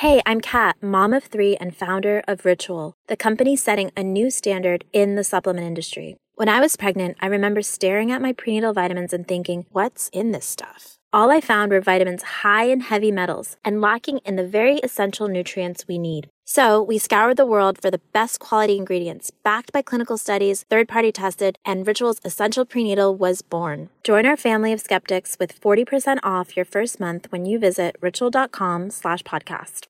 Hey, I'm Kat, mom of three and founder of Ritual, the company setting a new standard in the supplement industry. When I was pregnant, I remember staring at my prenatal vitamins and thinking, what's in this stuff? All I found were vitamins high in heavy metals and lacking in the very essential nutrients we need. So we scoured the world for the best quality ingredients, backed by clinical studies, third party tested, and Ritual's Essential Prenatal was born. Join our family of skeptics with 40% off your first month when you visit ritual.com slash podcast.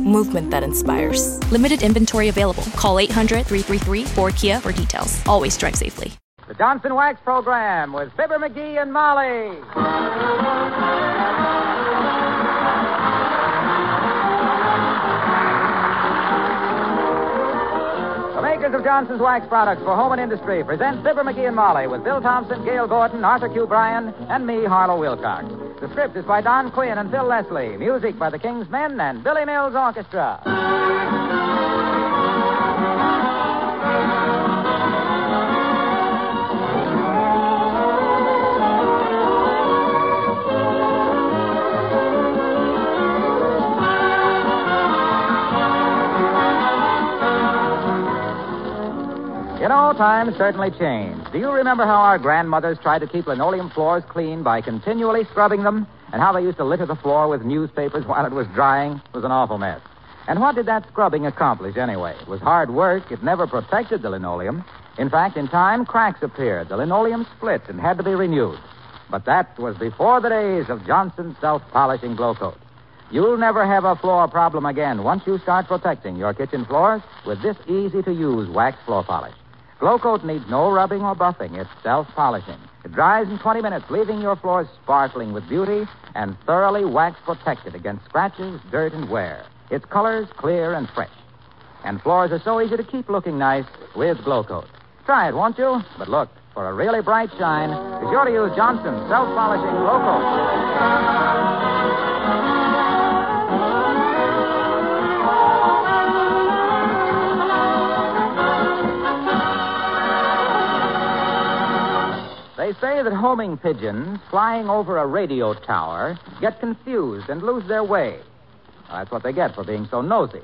movement that inspires. Limited inventory available. Call 800 333 4Kia for details. Always drive safely. The Johnson Wax Program with Fibber McGee and Molly. Makers of Johnson's Wax products for home and industry present Fibber McGee and Molly with Bill Thompson, Gale Gordon, Arthur Q. Bryan, and me, Harlow Wilcox. The script is by Don Quinn and Phil Leslie. Music by the King's Men and Billy Mills Orchestra. Times certainly change. Do you remember how our grandmothers tried to keep linoleum floors clean by continually scrubbing them? And how they used to litter the floor with newspapers while it was drying? It was an awful mess. And what did that scrubbing accomplish anyway? It was hard work. It never protected the linoleum. In fact, in time, cracks appeared. The linoleum split and had to be renewed. But that was before the days of Johnson's self-polishing glow coat. You'll never have a floor problem again once you start protecting your kitchen floors with this easy-to-use wax floor polish. Glow Coat needs no rubbing or buffing. It's self-polishing. It dries in 20 minutes, leaving your floors sparkling with beauty and thoroughly wax protected against scratches, dirt, and wear. Its colors clear and fresh. And floors are so easy to keep looking nice with Glow Coat. Try it, won't you? But look, for a really bright shine, be sure to use Johnson's self-polishing Glow Coat. They say that homing pigeons flying over a radio tower get confused and lose their way. That's what they get for being so nosy.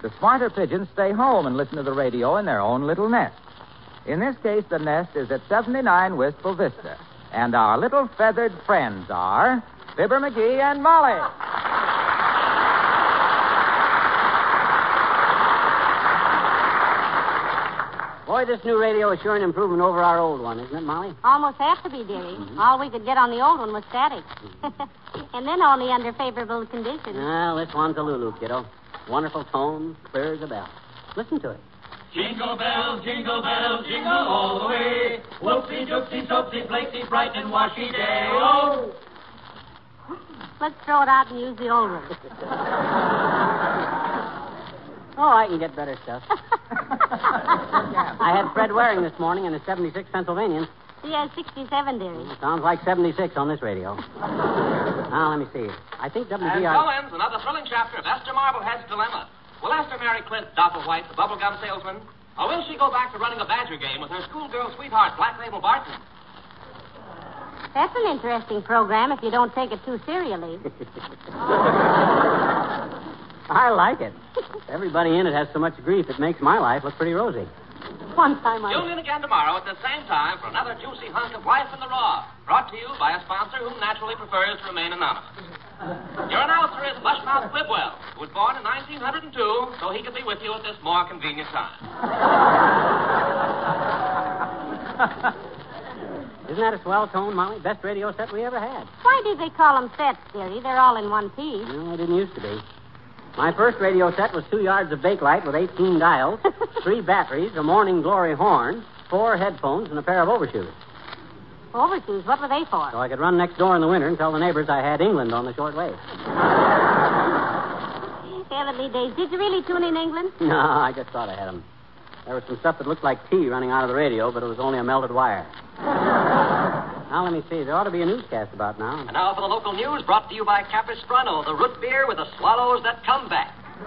The smarter pigeons stay home and listen to the radio in their own little nest. In this case, the nest is at 79 Wistful Vista. And our little feathered friends are Fibber McGee and Molly. Boy, this new radio is sure an improvement over our old one, isn't it, Molly? Almost have to be, dearie. Mm-hmm. All we could get on the old one was static. Mm-hmm. and then only under favorable conditions. Well, this one's a Lulu, kiddo. Wonderful tone, clear as a bell. Listen to it. Jingle bells, jingle bells, jingle all the way. Whoopsie, doopsie, soapsie, flakesy, bright and washy day. Oh! Let's throw it out and use the old one. Oh, I can get better stuff. I had Fred Waring this morning in a 76 Pennsylvanian. CS 67, dearie. Sounds like 76 on this radio. now, let me see. I think And WBR. so ends another thrilling chapter of Esther Marblehead's dilemma. Will Esther marry Clint Doppelwhite, the bubblegum salesman? Or will she go back to running a badger game with her schoolgirl sweetheart, Black Label Barton? That's an interesting program if you don't take it too serially. I like it. Everybody in it has so much grief, it makes my life look pretty rosy. One time I. Tune in again tomorrow at the same time for another juicy hunk of Life in the Raw, brought to you by a sponsor who naturally prefers to remain anonymous. Your announcer is Mushmouth Quibwell, who was born in 1902, so he could be with you at this more convenient time. Isn't that a swell tone, Molly? Best radio set we ever had. Why do they call them sets, dearie? They're all in one piece. No, it didn't used to be. My first radio set was two yards of bakelite with 18 dials, three batteries, a morning glory horn, four headphones, and a pair of overshoes. Overshoes, what were they for? So I could run next door in the winter and tell the neighbors I had England on the short wave. Heavenly days. Did you really tune in England? No, I just thought I had them. There was some stuff that looked like tea running out of the radio, but it was only a melted wire. Now, let me see. There ought to be a newscast about now. And now for the local news brought to you by Capistrano, the root beer with the swallows that come back.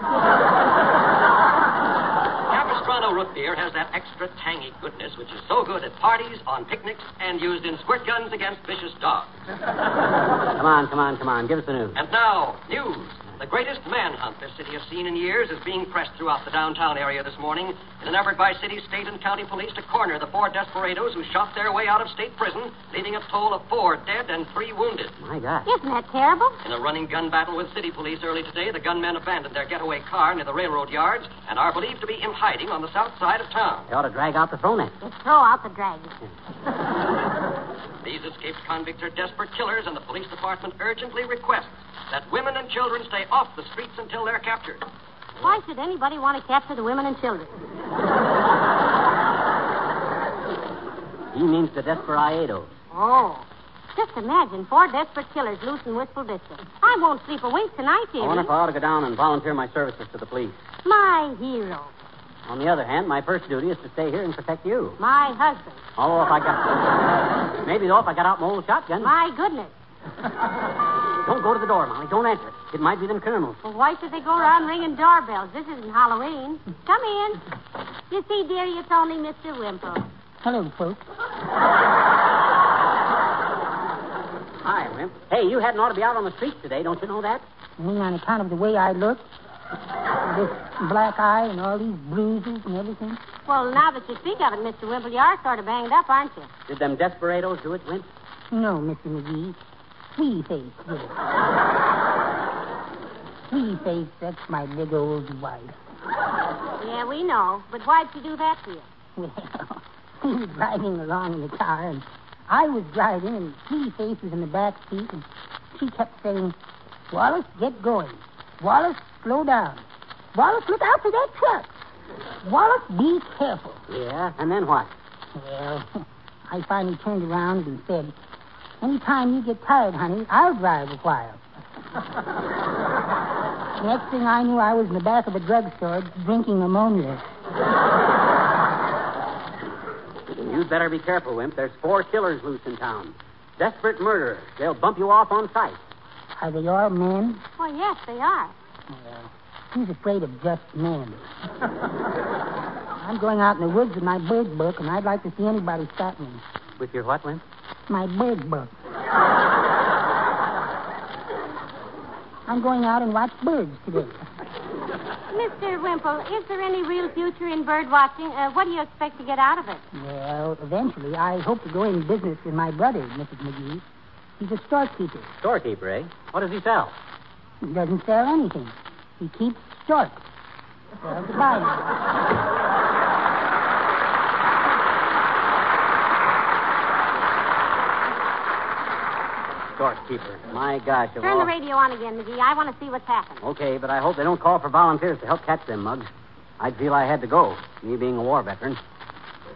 Capistrano root beer has that extra tangy goodness which is so good at parties, on picnics, and used in squirt guns against vicious dogs. Come on, come on, come on. Give us the news. And now, news. The greatest manhunt this city has seen in years is being pressed throughout the downtown area this morning in an effort by city, state, and county police to corner the four desperados who shot their way out of state prison, leaving a toll of four dead and three wounded. My God. Isn't that terrible? In a running gun battle with city police early today, the gunmen abandoned their getaway car near the railroad yards and are believed to be in hiding on the south side of town. They ought to drag out the throw net. Just throw out the drag. These escaped convicts are desperate killers, and the police department urgently requests that women and children stay off the streets until they're captured. Why should anybody want to capture the women and children? He means the desperados. Oh. Just imagine four desperate killers loose in Wistful Vista. I won't sleep a wink tonight, I dearie. wonder if I ought to go down and volunteer my services to the police. My hero. On the other hand, my first duty is to stay here and protect you. My husband. Oh, if I got. Maybe, though, if I got out my old shotgun. My goodness. Don't go to the door, Molly. Don't answer It It might be them criminals. Well, why should they go around ringing doorbells? This isn't Halloween. Come in. You see, dearie, it's only Mr. Wimple. Hello, folks. Hi, Wimp. Hey, you hadn't ought to be out on the streets today. Don't you know that? I mean, on account of the way I look, this black eye and all these bruises and everything. Well, now that you speak of it, Mr. Wimple, you are sort of banged up, aren't you? Did them desperados do it, Wimp? No, Mr. McGee. Sweet face did it. Sweet face, that's my big old wife. Yeah, we know. But why'd she do that to you? Well, we were driving along in the car, and I was driving, and Sweet face was in the back seat, and she kept saying, Wallace, get going. Wallace, slow down. Wallace, look out for that truck. Wallace, be careful. Yeah, and then what? Well, I finally turned around and said, Anytime you get tired, honey, I'll drive a while. Next thing I knew, I was in the back of a drugstore drinking ammonia. You'd better be careful, Wimp. There's four killers loose in town. Desperate murderers. They'll bump you off on sight. Are they all men? Well, yes, they are. Well, who's afraid of just men? I'm going out in the woods with my bird book, and I'd like to see anybody stop me. With your what, Wimp? My bird book. I'm going out and watch birds today. Mr. Wimple, is there any real future in bird watching? Uh, what do you expect to get out of it? Well, eventually, I hope to go in business with my brother, Mrs. McGee. He's a storekeeper. Storekeeper, eh? What does he sell? He doesn't sell anything. He keeps storks. Well, goodbye. now. Storekeeper. My gosh. Turn all- the radio on again, McGee. I want to see what's happened. Okay, but I hope they don't call for volunteers to help catch them mugs. I'd feel I had to go, me being a war veteran.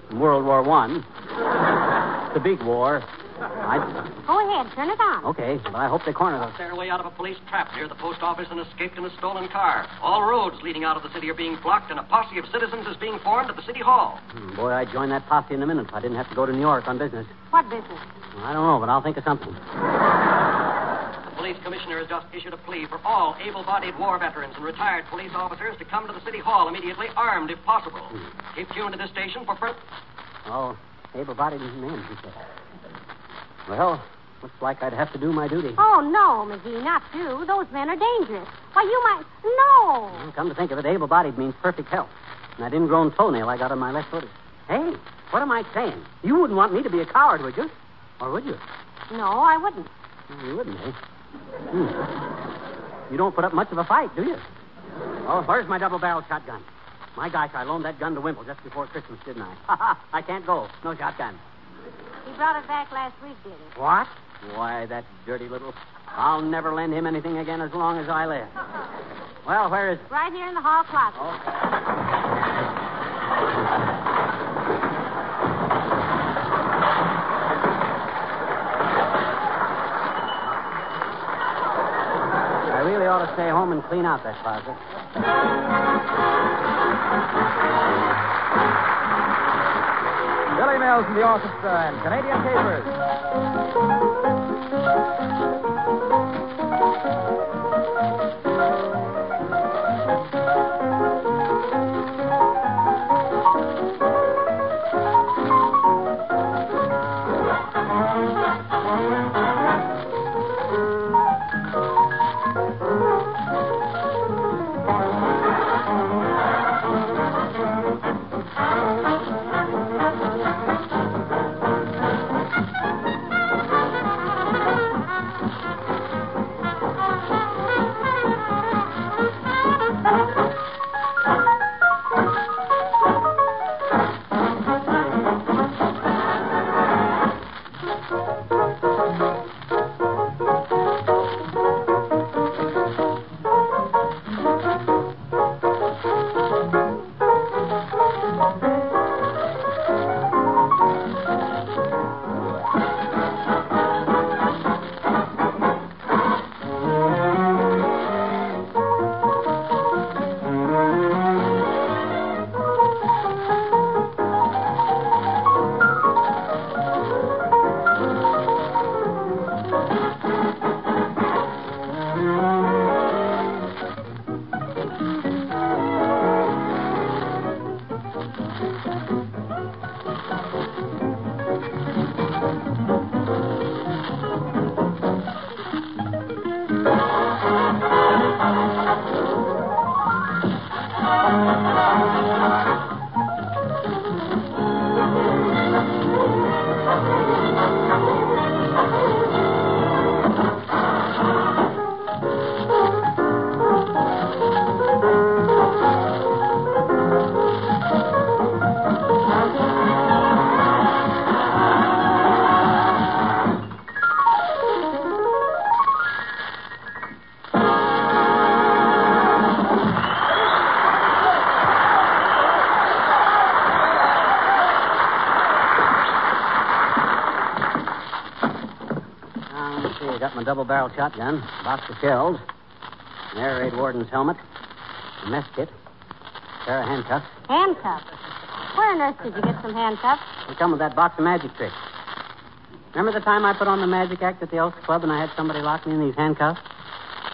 From World War One. the big war. I'd... Go ahead, turn it on. Okay, but I hope they corner Got us. their way out of a police trap near the post office and escaped in a stolen car. All roads leading out of the city are being blocked, and a posse of citizens is being formed at the city hall. Hmm, Boy, I'd join that posse in a minute if I didn't have to go to New York on business. What business? I don't know, but I'll think of something. The police commissioner has just issued a plea for all able-bodied war veterans and retired police officers to come to the city hall immediately, armed if possible. Keep tuned to this station for further. Oh, able-bodied men, he said. Well, looks like I'd have to do my duty. Oh, no, McGee, not you. Those men are dangerous. Why, you might. No. Well, come to think of it, able-bodied means perfect health. And that ingrown toenail I got on my left foot. is- Hey, what am I saying? You wouldn't want me to be a coward, would you? Or would you? No, I wouldn't. You wouldn't, eh? Hmm. You don't put up much of a fight, do you? Oh, where's my double-barreled shotgun? My gosh, I loaned that gun to Wimple just before Christmas, didn't I? Ha ha! I can't go. No shotgun. He brought it back last week, did he? What? Why, that dirty little. I'll never lend him anything again as long as I live. Well, where is it? Right here in the hall closet. Oh. I really ought to stay home and clean out that closet. Mills and the orchestra and Canadian Capers. Let's see. I got my double barrel shotgun, box of shells, an air raid warden's helmet, a mess kit, pair of handcuffs. Handcuffs. Where on earth did you get some handcuffs? They come with that box of magic tricks. Remember the time I put on the magic act at the Elks Club and I had somebody lock me in these handcuffs?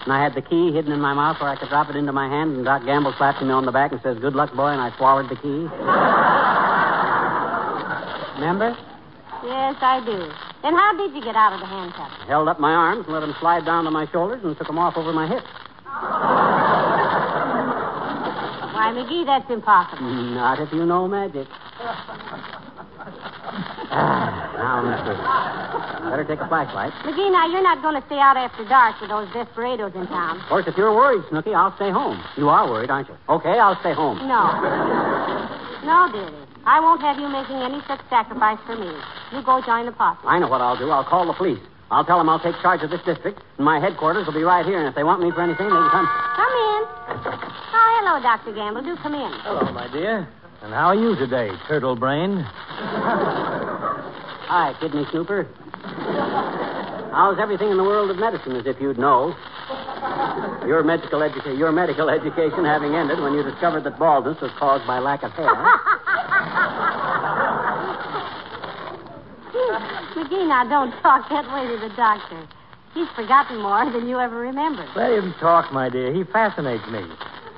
And I had the key hidden in my mouth where I could drop it into my hand, and Doc Gamble slapped me on the back and says, Good luck, boy, and I swallowed the key. Remember? Yes, I do. Then how did you get out of the handcuffs? I held up my arms and let them slide down to my shoulders and took them off over my hips. Why, McGee, that's impossible. Not if you know magic. ah, now, mister. Better take a flashlight. McGee, now you're not going to stay out after dark with those desperados in town. Of course, if you're worried, Snooky, I'll stay home. You are worried, aren't you? Okay, I'll stay home. No. No, dearie. I won't have you making any such sacrifice for me. You go join the posse. I know what I'll do. I'll call the police. I'll tell them I'll take charge of this district, and my headquarters will be right here, and if they want me for anything, they can come. Come in. Oh, hello, Dr. Gamble. Do come in. Hello, my dear. And how are you today, turtle brain? Hi, kidney snooper. How's everything in the world of medicine, as if you'd know? Your medical, educa- your medical education having ended when you discovered that baldness was caused by lack of hair. McGee, now don't talk that way to the doctor. He's forgotten more than you ever remembered. Let him talk, my dear. He fascinates me.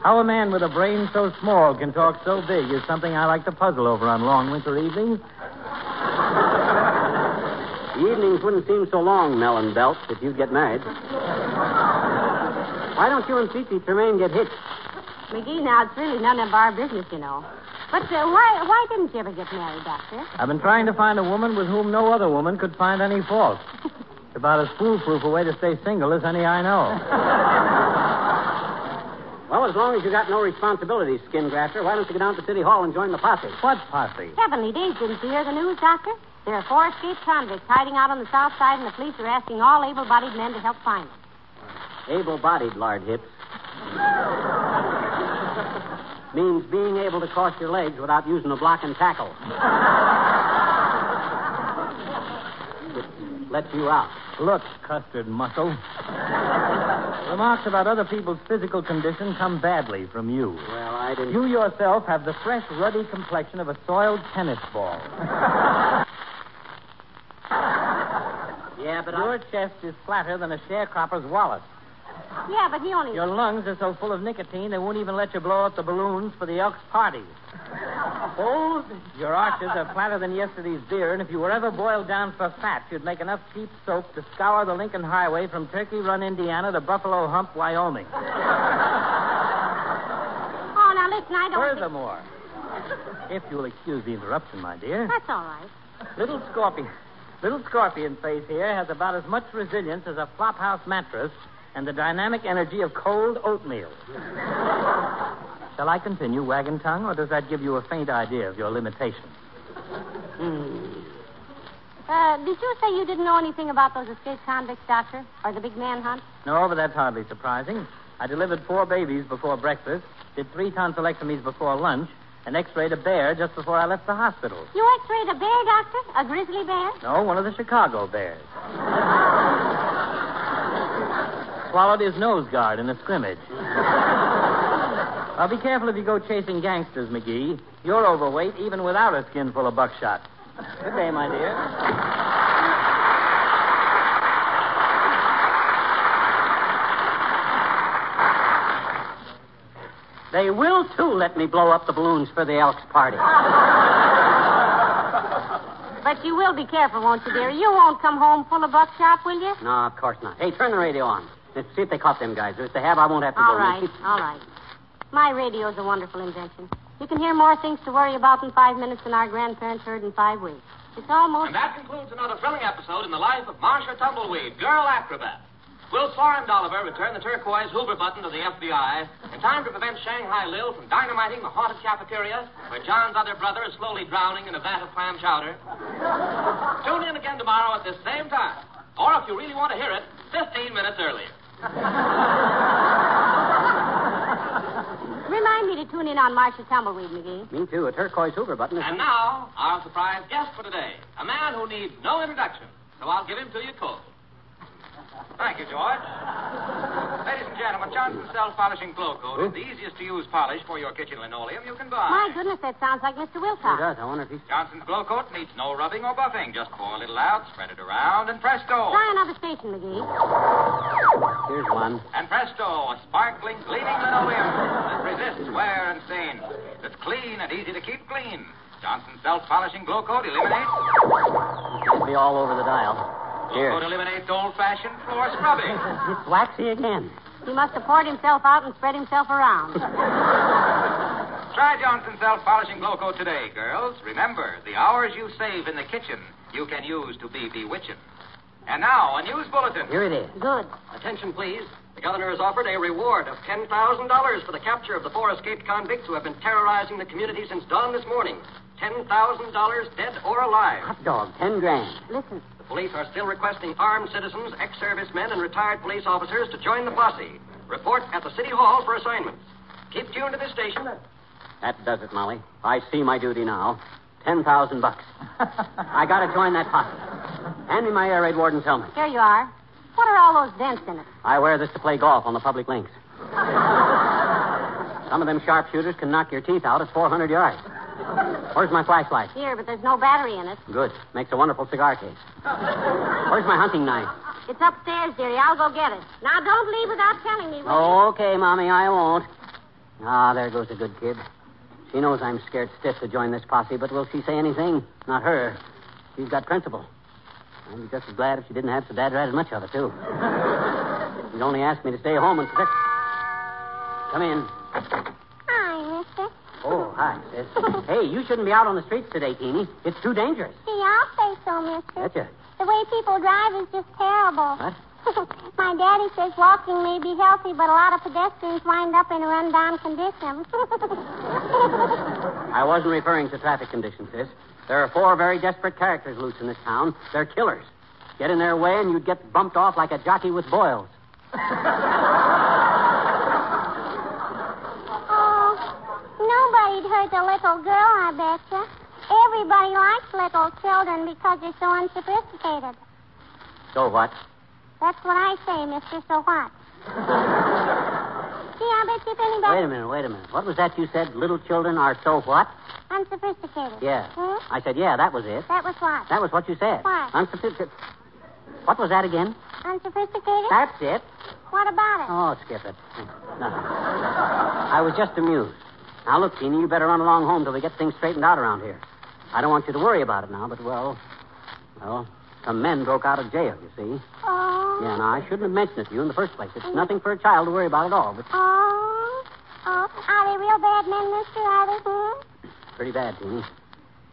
How a man with a brain so small can talk so big is something I like to puzzle over on long winter evenings. The evenings wouldn't seem so long, Melon Belt, if you'd get married. Why don't you and Fifi Tremaine get hitched? McGee, now it's really none of our business, you know. But uh, why why didn't you ever get married, Doctor? I've been trying to find a woman with whom no other woman could find any fault. It's about as foolproof a way to stay single as any I know. Well, as long as you got no responsibilities, skin grafter, why don't you go down to City Hall and join the posse? What posse? Heavenly days, didn't you hear the news, Doctor? There are four escaped convicts hiding out on the south side, and the police are asking all able-bodied men to help find them. Able-bodied, lard hips. Means being able to cross your legs without using a block and tackle. It lets you out. Look, custard muscle. Remarks about other people's physical condition come badly from you. Well, I I didn't. You yourself have the fresh, ruddy complexion of a soiled tennis ball. Yeah, but Your I... chest is flatter than a sharecropper's wallet. Yeah, but he only. Your lungs are so full of nicotine they won't even let you blow up the balloons for the Elks' party. Old, your arches are flatter than yesterday's beer, and if you were ever boiled down for fat, you'd make enough cheap soap to scour the Lincoln Highway from Turkey Run, Indiana to Buffalo Hump, Wyoming. Oh, now listen, I don't. Furthermore, if you'll excuse the interruption, my dear, That's all right. little scorpion, little scorpion face here has about as much resilience as a flophouse mattress and the dynamic energy of cold oatmeal. Shall I continue, wagon tongue, or does that give you a faint idea of your limitations? Uh, did you say you didn't know anything about those escaped convicts, Doctor? Or the big manhunt? No, but that's hardly surprising. I delivered four babies before breakfast, did three tonsillectomies before lunch, and x-rayed a bear just before I left the hospital. You x-rayed a bear, Doctor? A grizzly bear? No, one of the Chicago bears. Swallowed his nose guard in a scrimmage. Now, be careful if you go chasing gangsters, McGee. You're overweight even without a skin full of buckshot. Good day, my dear. They will, too, let me blow up the balloons for the Elks party. But you will be careful, won't you, dear? You won't come home full of buckshot, will you? No, of course not. Hey, turn the radio on. Let's see if they caught them guys. If they have, I won't have to All go. right, all right. My radio's a wonderful invention. You can hear more things to worry about in five minutes than our grandparents heard in five weeks. It's almost. And that concludes another thrilling episode in the life of Marcia Tumbleweed, girl acrobat. Will Florence Oliver return the turquoise Hoover button to the FBI in time to prevent Shanghai Lil from dynamiting the haunted cafeteria where John's other brother is slowly drowning in a vat of clam chowder? Tune in again tomorrow at this same time. Or if you really want to hear it, 15 minutes earlier. Remind me to tune in on Marcia Tumbleweed, McGee. Me, too. A turquoise Hoover button. is- And now, our surprise guest for today. A man who needs no introduction. So I'll give him to you cold. Thank you, George. Ladies and gentlemen, Johnson Self-Polishing Glow Coat is the easiest to use polish for your kitchen linoleum you can buy. My goodness, that sounds like Mr. He Wilcox. does. I wonder if he's. Johnson's Glow Coat needs no rubbing or buffing. Just pour a little out, spread it around, and presto. Try another station, McGee. Here's one. And presto, a sparkling, gleaming linoleum that resists wear and stain. That's clean and easy to keep clean. Johnson's Self-Polishing Glow Coat eliminates... Can't be all over the dial. Glow Here. Coat eliminates old-fashioned floor scrubbing. It's waxy again. He must have poured himself out and spread himself around. Try Johnson Self-Polishing Glow Coat today, girls. Remember, the hours you save in the kitchen, you can use to be bewitching. And now, a news bulletin. Here it is. Good. Attention, please. The governor has offered a reward of $10,000 for the capture of the four escaped convicts who have been terrorizing the community since dawn this morning. $10,000 dead or alive. Hot dog, ten grand. Listen. The police are still requesting armed citizens, ex-servicemen, and retired police officers to join the posse. Report at the city hall for assignments. Keep tuned to this station. That does it, Molly. I see my duty now. Ten thousand bucks. I gotta join that posse. Hand me my air raid warden's helmet. Here you are. What are all those dents in it? I wear this to play golf on the public links. Some of them sharpshooters can knock your teeth out at 400 yards. Where's my flashlight? Here, but there's no battery in it. Good. Makes a wonderful cigar case. Where's my hunting knife? It's upstairs, dearie. I'll go get it. Now, don't leave without telling me. will? Okay, Mommy, I won't. Ah, there goes a good kid. She knows I'm scared stiff to join this posse, but will she say anything? Not her. She's got principle. I'd be just as glad if she didn't have so dad as much of it, too. She'd only ask me to stay home and protect. Come in. Hi, mister. Oh, hi, sis. hey, you shouldn't be out on the streets today, Teeny. It's too dangerous. See, I'll say so, mister. Betcha. The way people drive is just terrible. What? My daddy says walking may be healthy, but a lot of pedestrians wind up in a rundown condition. I wasn't referring to traffic conditions, sis. There are four very desperate characters loose in this town. They're killers. Get in their way, and you'd get bumped off like a jockey with boils. oh, nobody'd hurt the little girl, I betcha. Everybody likes little children because they're so unsophisticated. So what? That's what I say, mister. So what? Gee, I bet you if anybody. Wait a minute, wait a minute. What was that you said? Little children are so what? Unsophisticated. Yeah. Hmm? I said, yeah, that was it. That was what? That was what you said. What? Unsophisticated. What was that again? Unsophisticated? That's it. What about it? Oh, skip it. Nothing. I was just amused. Now, look, Teeny, you better run along home till we get things straightened out around here. I don't want you to worry about it now, but, well, well, some men broke out of jail, you see. Oh. Yeah, now, I shouldn't have mentioned it to you in the first place. It's nothing for a child to worry about at all, but Oh. Oh. Are they real bad men, mister? Are they? Hmm? pretty bad, Teeny.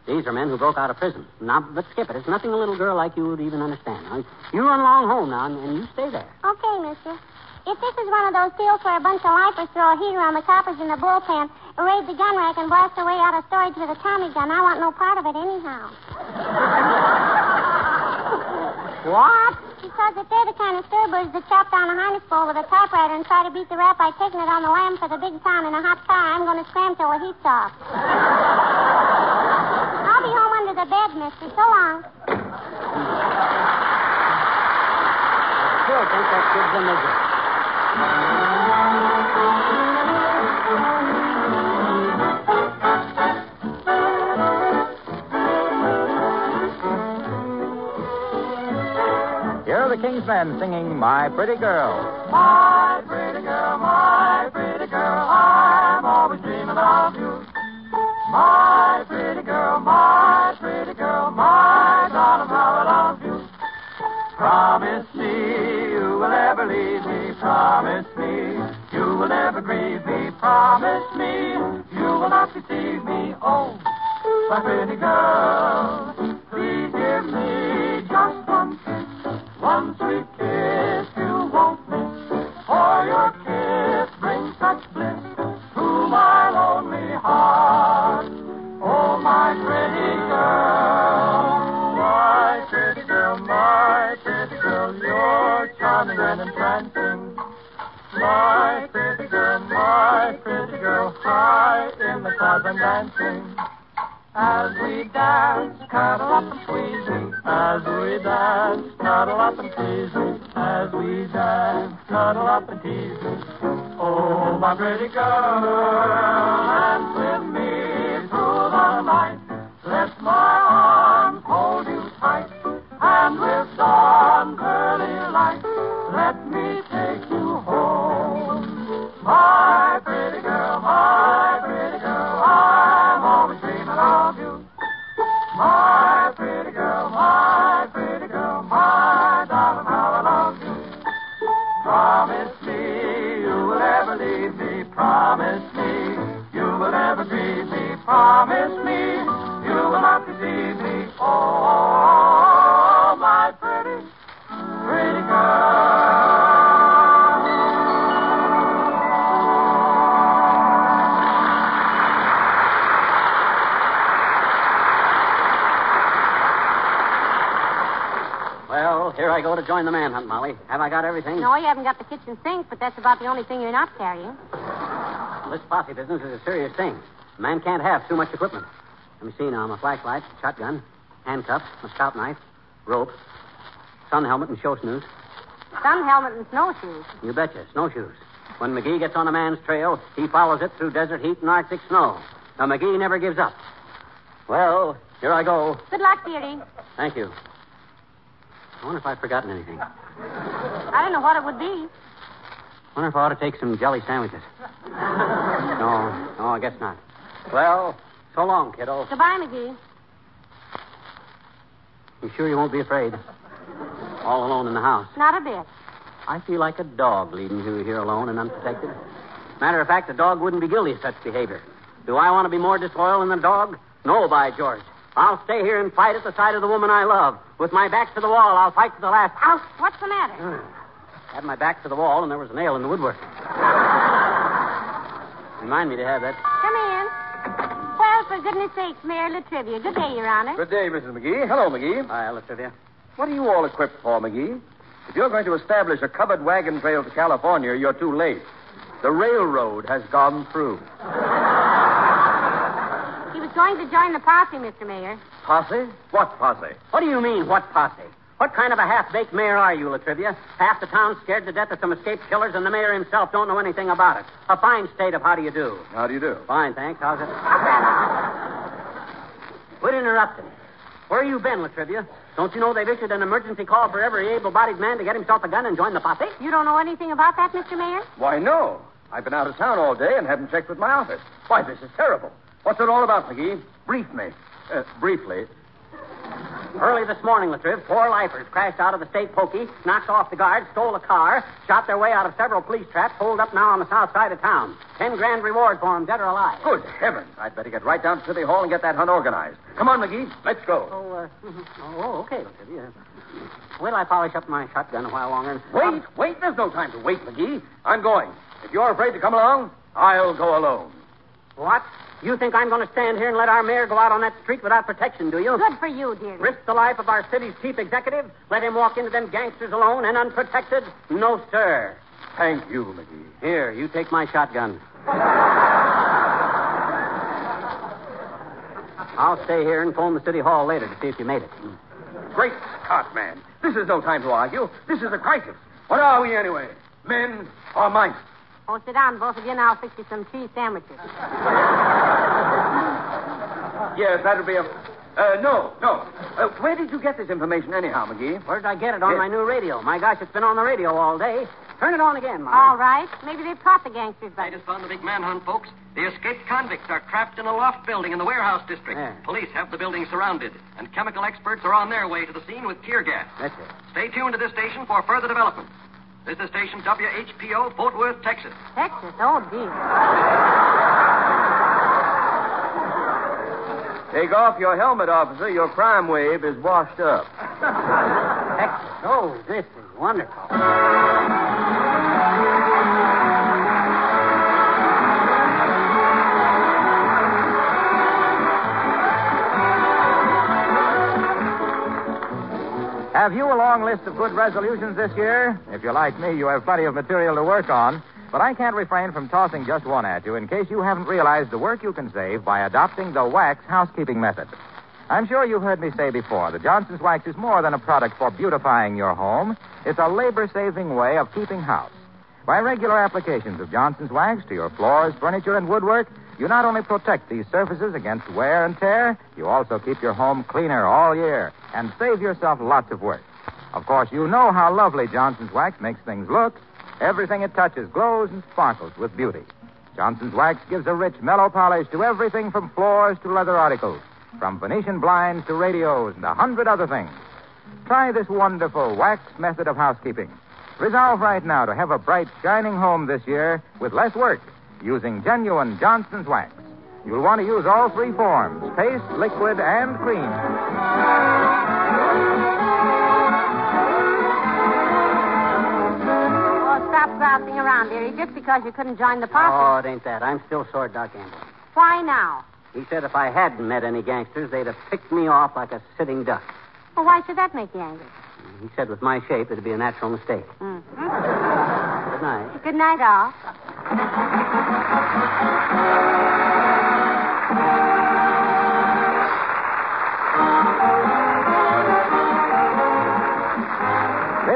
These are men who broke out of prison. Now, but skip it. It's nothing a little girl like you would even understand. Now, you run along home now, and, and you stay there. Okay, mister. If this is one of those deals where a bunch of lifers throw a heater on the coppers in the bullpen, raid the gun rack, and blast their way out of storage with a Tommy gun, I want no part of it anyhow. What? Because if they're the kind of sturbers that chop down a harness pole with a typewriter and try to beat the rap by taking it on the lam for the big town in a hot car, I'm going to scram till the heat's off. I'll be home under the bed, mister. So long. Still think that kid's a midget. Here are the King's Men singing My Pretty Girl. My pretty girl, my pretty girl, I'm always dreaming of you. My pretty girl, my pretty girl, my darling, how I love you. Promise Promise me you will never grieve me. Promise me you will not deceive me. Oh, my pretty girl, I'm dancing. As we dance, cuddle up and squeeze me. As we dance, cuddle up and tease me. As we dance, cuddle up and tease me. Oh, my pretty girl, dance with me through the night. Let my me. Promise me you will never grieve me. Promise me you will not deceive me. Oh, my pretty, pretty girl. Well, here I go to join the manhunt, Molly. Have I got everything? No, you haven't got the kitchen sink, but that's about the only thing you're not carrying. This posse business is a serious thing. A man can't have too much equipment. Let me see now. My flashlight, shotgun, handcuffs, my scout knife, rope, sun helmet, and show snooze. Sun helmet and snowshoes. You betcha, snowshoes. When McGee gets on a man's trail, he follows it through desert heat and Arctic snow. Now, McGee never gives up. Well, here I go. Good luck, dearie. Thank you. I wonder if I've forgotten anything. I don't know what it would be. wonder if I ought to take some jelly sandwiches. No, no, I guess not. Well, so long, kiddo. Goodbye, McGee. You sure you won't be afraid? All alone in the house. Not a bit. I feel like a dog leading you here alone and unprotected. Matter of fact, a dog wouldn't be guilty of such behavior. Do I want to be more disloyal than the dog? No, by George. I'll stay here and fight at the side of the woman I love. With my back to the wall, I'll fight to the last. Ouch! What's the matter? I Had my back to the wall, and there was a nail in the woodwork. Remind me to have that. Come in. Well, for goodness sakes, Mayor La Trivia. Good day, Your Honor. Good day, Mrs. McGee. Hello, McGee. Hi, La Trivia. What are you all equipped for, McGee? If you're going to establish a covered wagon trail to California, you're too late. The railroad has gone through. He was going to join the posse, Mr. Mayor. Posse? What posse? What do you mean, what posse? What kind of a half-baked mayor are you, La Trivia? Half the town's scared to death of some escaped killers, and the mayor himself don't know anything about it. A fine state of how do you do. How do you do? Fine, thanks. How's it? Quit interrupting. Where have you been, La Trivia? Don't you know they've issued an emergency call for every able-bodied man to get himself a gun and join the posse? You don't know anything about that, Mr. Mayor? Why, no. I've been out of town all day and haven't checked with my office. Why, this is terrible. What's it all about, McGee? Brief me. Uh, briefly. Early this morning, La Triv, four lifers crashed out of the state pokey, knocked off the guards, stole a car, shot their way out of several police traps, holed up now on the south side of town. Ten grand reward for 'em, dead or alive. Good heavens. I'd better get right down to City Hall and get that hunt organized. Come on, McGee. Let's go. Oh, uh, oh, okay, La Triv. Wait till I polish up my shotgun a while longer. Wait, wait. There's no time to wait, McGee. I'm going. If you're afraid to come along, I'll go alone. What? You think I'm going to stand here and let our mayor go out on that street without protection, do you? Good for you, dearie. Risk the life of our city's chief executive? Let him walk into them gangsters alone and unprotected? No, sir. Thank you, McGee. Here, you take my shotgun. I'll stay here and phone the city hall later to see if you made it. Great Scott, man. This is no time to argue. This is a crisis. What are we, anyway? Men or mice? Oh, sit down, both of you, and I'll fix you some cheese sandwiches. Yes, that'll be a. Uh, no, no. Uh, where did you get this information, anyhow, McGee? Where did I get it? On Yes. my new radio. My gosh, it's been on the radio all day. Turn it on again, Mom. All right. Maybe they've caught the gangsters by I just found the big manhunt, folks. The escaped convicts are trapped in a loft building in the warehouse district. Yeah. Police have the building surrounded, and chemical experts are on their way to the scene with tear gas. That's it. Stay tuned to this station for further developments. This is station WHPO, Fort Worth, Texas. Texas. Oh, dear. Take off your helmet, officer. Your crime wave is washed up. Texas. Oh, this is wonderful. Have you a long list of good resolutions this year? If you're like me, you have plenty of material to work on. But I can't refrain from tossing just one at you in case you haven't realized the work you can save by adopting the wax housekeeping method. I'm sure you've heard me say before that Johnson's Wax is more than a product for beautifying your home. It's a labor saving way of keeping house. By regular applications of Johnson's Wax to your floors, furniture, and woodwork, you not only protect these surfaces against wear and tear, you also keep your home cleaner all year and save yourself lots of work. Of course, you know how lovely Johnson's Wax makes things look. Everything it touches glows and sparkles with beauty. Johnson's Wax gives a rich, mellow polish to everything from floors to leather articles, from Venetian blinds to radios and a hundred other things. Try this wonderful wax method of housekeeping. Resolve right now to have a bright, shining home this year with less work using genuine Johnson's Wax. You'll want to use all three forms paste, liquid, and cream. Oh, stop grousing around, dearie, just because you couldn't join the posse. Oh, it ain't that. I'm still sore, Doc Gamble. Why now? He said if I hadn't met any gangsters, they'd have picked me off like a sitting duck. Well, why should that make you angry? He said with my shape, it'd be a natural mistake. Mm-hmm. Good night. Good night, all. This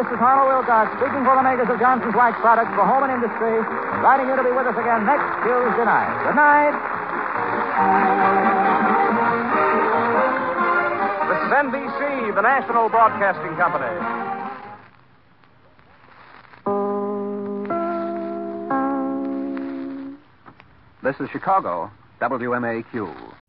is Harlow Wilcox speaking for the makers of Johnson's Wax products for home and industry, inviting you to be with us again next Tuesday night. Good night. This is NBC, the national broadcasting company. This is Chicago, WMAQ.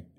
you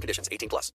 and conditions. 18 plus.